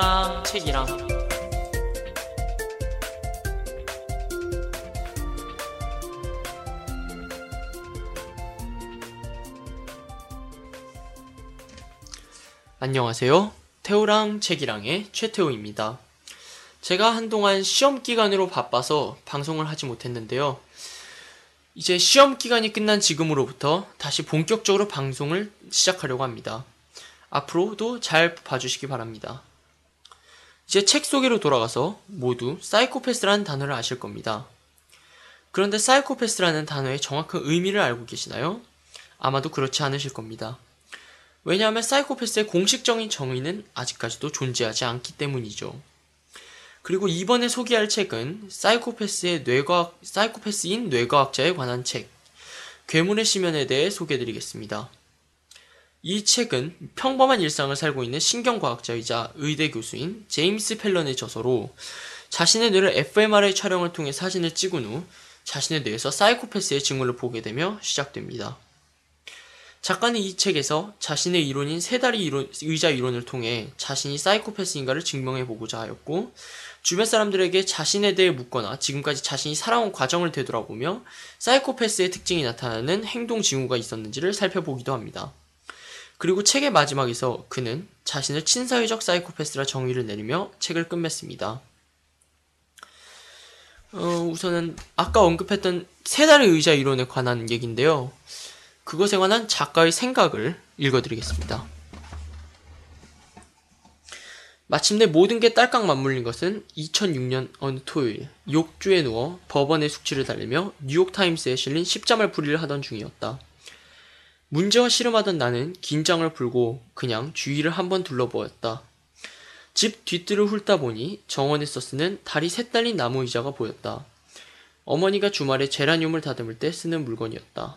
태우랑 책이랑 안녕하세요. 태우랑 책이랑의 최태우입니다. 제가 한동안 시험 기간으로 바빠서 방송을 하지 못했는데요. 이제 시험 기간이 끝난 지금으로부터 다시 본격적으로 방송을 시작하려고 합니다. 앞으로도 잘 봐주시기 바랍니다. 이제 책 소개로 돌아가서 모두 사이코패스라는 단어를 아실 겁니다. 그런데 사이코패스라는 단어의 정확한 의미를 알고 계시나요? 아마도 그렇지 않으실 겁니다. 왜냐하면 사이코패스의 공식적인 정의는 아직까지도 존재하지 않기 때문이죠. 그리고 이번에 소개할 책은 사이코패스의 뇌과학, 사이코패스인 뇌과학자에 관한 책, 괴물의 시면에 대해 소개해드리겠습니다. 이 책은 평범한 일상을 살고 있는 신경과학자이자 의대 교수인 제임스 펠런의 저서로 자신의 뇌를 fMRI 촬영을 통해 사진을 찍은 후 자신의 뇌에서 사이코패스의 징후를 보게 되며 시작됩니다. 작가는 이 책에서 자신의 이론인 세 다리 이론, 의자 이론을 통해 자신이 사이코패스인가를 증명해 보고자 하였고, 주변 사람들에게 자신에 대해 묻거나 지금까지 자신이 살아온 과정을 되돌아보며 사이코패스의 특징이 나타나는 행동 징후가 있었는지를 살펴보기도 합니다. 그리고 책의 마지막에서 그는 자신을 친사회적 사이코패스라 정의를 내리며 책을 끝맺습니다. 어, 우선은 아까 언급했던 세 다리 의자 이론에 관한 얘기인데요. 그것에 관한 작가의 생각을 읽어드리겠습니다. 마침내 모든 게 딸깍 맞물린 것은 2006년 어느 토요일 욕조에 누워 법원의 숙취를 달래며 뉴욕타임스에 실린 십자말 풀이를 하던 중이었다. 문제와 씨름하던 나는 긴장을 풀고 그냥 주위를 한번 둘러보았다. 집 뒷뜰을 훑다 보니 정원에서 쓰는 다리 셋 달린 나무 의자가 보였다. 어머니가 주말에 제라늄을 다듬을 때 쓰는 물건이었다.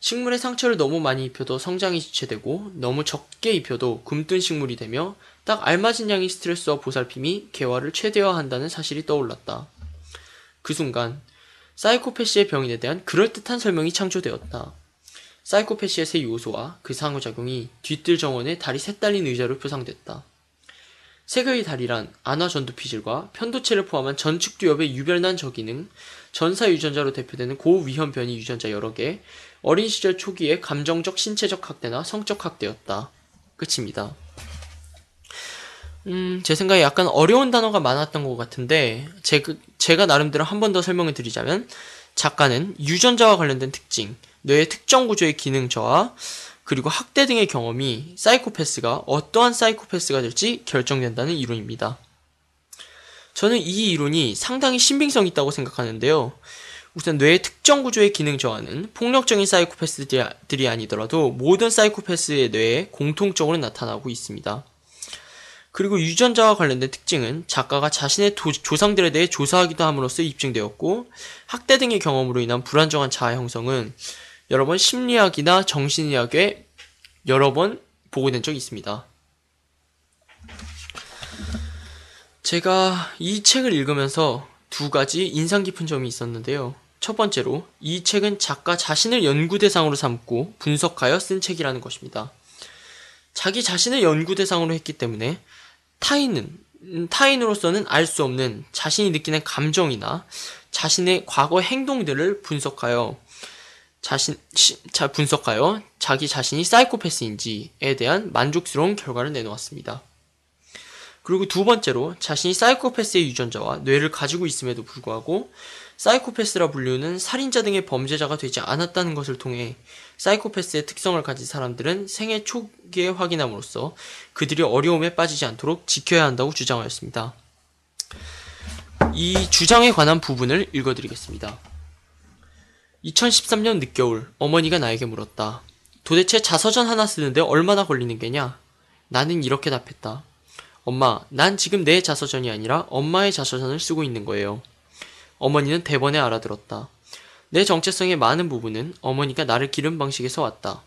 식물의 상처를 너무 많이 입혀도 성장이 지체되고 너무 적게 입혀도 굼뜬 식물이 되며 딱 알맞은 양의 스트레스와 보살핌이 개화를 최대화한다는 사실이 떠올랐다. 그 순간 사이코패시의 병인에 대한 그럴듯한 설명이 창조되었다. 사이코패시의 세 요소와 그 상호작용이 뒤뜰 정원의 다리 셋 달린 의자로 표상됐다. 세계의 다리란 안화 전두 피질과 편도체를 포함한 전측 두엽의 유별난 저기능, 전사 유전자로 대표되는 고위험 변이 유전자 여러 개, 어린 시절 초기의 감정적 신체적 학대나 성적 학대였다. 끝입니다. 음, 제 생각에 약간 어려운 단어가 많았던 것 같은데, 제, 제가 나름대로 한 번 더 설명을 드리자면, 작가는 유전자와 관련된 특징, 뇌의 특정 구조의 기능 저하, 그리고 학대 등의 경험이 사이코패스가 어떠한 사이코패스가 될지 결정된다는 이론입니다. 저는 이 이론이 상당히 신빙성 있다고 생각하는데요. 우선 뇌의 특정 구조의 기능 저하는 폭력적인 사이코패스들이 아니더라도 모든 사이코패스의 뇌에 공통적으로 나타나고 있습니다. 그리고 유전자와 관련된 특징은 작가가 자신의 도, 조상들에 대해 조사하기도 함으로써 입증되었고 학대 등의 경험으로 인한 불안정한 자아 형성은 여러 번 심리학이나 정신의학에 여러 번 보고 된 적이 있습니다. 제가 이 책을 읽으면서 두 가지 인상 깊은 점이 있었는데요. 첫 번째로 이 책은 작가 자신을 연구 대상으로 삼고 분석하여 쓴 책이라는 것입니다. 자기 자신을 연구 대상으로 했기 때문에 타인은 타인으로서는 알 수 없는 자신이 느끼는 감정이나 자신의 과거 행동들을 분석하여 자신 자 분석하여 자기 자신이 사이코패스인지에 대한 만족스러운 결과를 내놓았습니다. 그리고 두 번째로 자신이 사이코패스의 유전자와 뇌를 가지고 있음에도 불구하고 사이코패스라 불리우는 살인자 등의 범죄자가 되지 않았다는 것을 통해 사이코패스의 특성을 가진 사람들은 생애 초기에 확인함으로써 그들이 어려움에 빠지지 않도록 지켜야 한다고 주장하였습니다. 이 주장에 관한 부분을 읽어드리겠습니다. 2013년 늦겨울 어머니가 나에게 물었다. 도대체 자서전 하나 쓰는데 얼마나 걸리는 게냐? 나는 이렇게 답했다. 엄마, 난 지금 내 자서전이 아니라 엄마의 자서전을 쓰고 있는 거예요. 어머니는 대번에 알아들었다. 내 정체성의 많은 부분은 어머니가 나를 기른 방식에서 왔다.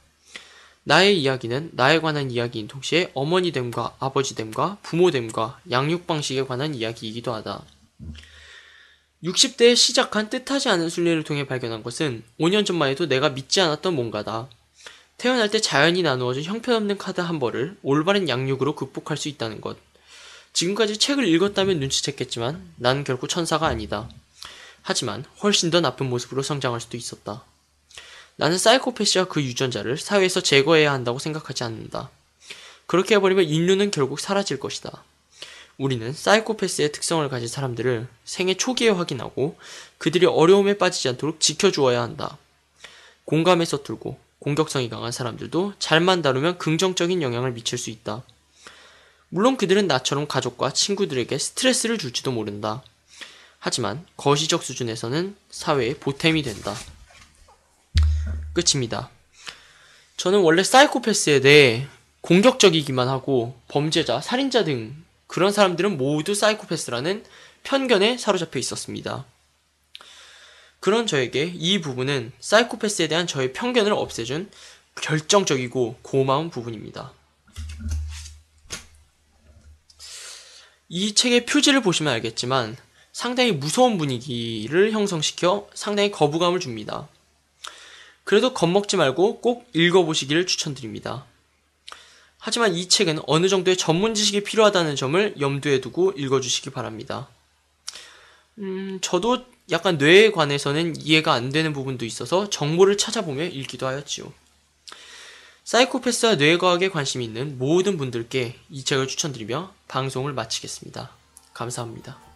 나의 이야기는 나에 관한 이야기인 동시에 어머니됨과 아버지됨과 부모됨과 양육 방식에 관한 이야기이기도 하다. 60대에 시작한 뜻하지 않은 순례를 통해 발견한 것은 5년 전만 해도 내가 믿지 않았던 뭔가다. 태어날 때 자연이 나누어준 형편없는 카드 한 벌을 올바른 양육으로 극복할 수 있다는 것. 지금까지 책을 읽었다면 눈치챘겠지만 난 결코 천사가 아니다. 하지만 훨씬 더 나쁜 모습으로 성장할 수도 있었다. 나는 사이코패스와 그 유전자를 사회에서 제거해야 한다고 생각하지 않는다. 그렇게 해버리면 인류는 결국 사라질 것이다. 우리는 사이코패스의 특성을 가진 사람들을 생애 초기에 확인하고 그들이 어려움에 빠지지 않도록 지켜주어야 한다. 공감에 서툴고 공격성이 강한 사람들도 잘만 다루면 긍정적인 영향을 미칠 수 있다. 물론 그들은 나처럼 가족과 친구들에게 스트레스를 줄지도 모른다. 하지만 거시적 수준에서는 사회의 보탬이 된다. 끝입니다. 저는 원래 사이코패스에 대해 공격적이기만 하고 범죄자, 살인자 등 그런 사람들은 모두 사이코패스라는 편견에 사로잡혀 있었습니다. 그런 저에게 이 부분은 사이코패스에 대한 저의 편견을 없애준 결정적이고 고마운 부분입니다. 이 책의 표지를 보시면 알겠지만 상당히 무서운 분위기를 형성시켜 상당히 거부감을 줍니다. 그래도 겁먹지 말고 꼭 읽어보시기를 추천드립니다. 하지만 이 책은 어느 정도의 전문 지식이 필요하다는 점을 염두에 두고 읽어주시기 바랍니다. 음, 저도 약간 뇌에 관해서는 이해가 안 되는 부분도 있어서 정보를 찾아보며 읽기도 하였지요. 사이코패스와 뇌과학에 관심이 있는 모든 분들께 이 책을 추천드리며 방송을 마치겠습니다. 감사합니다.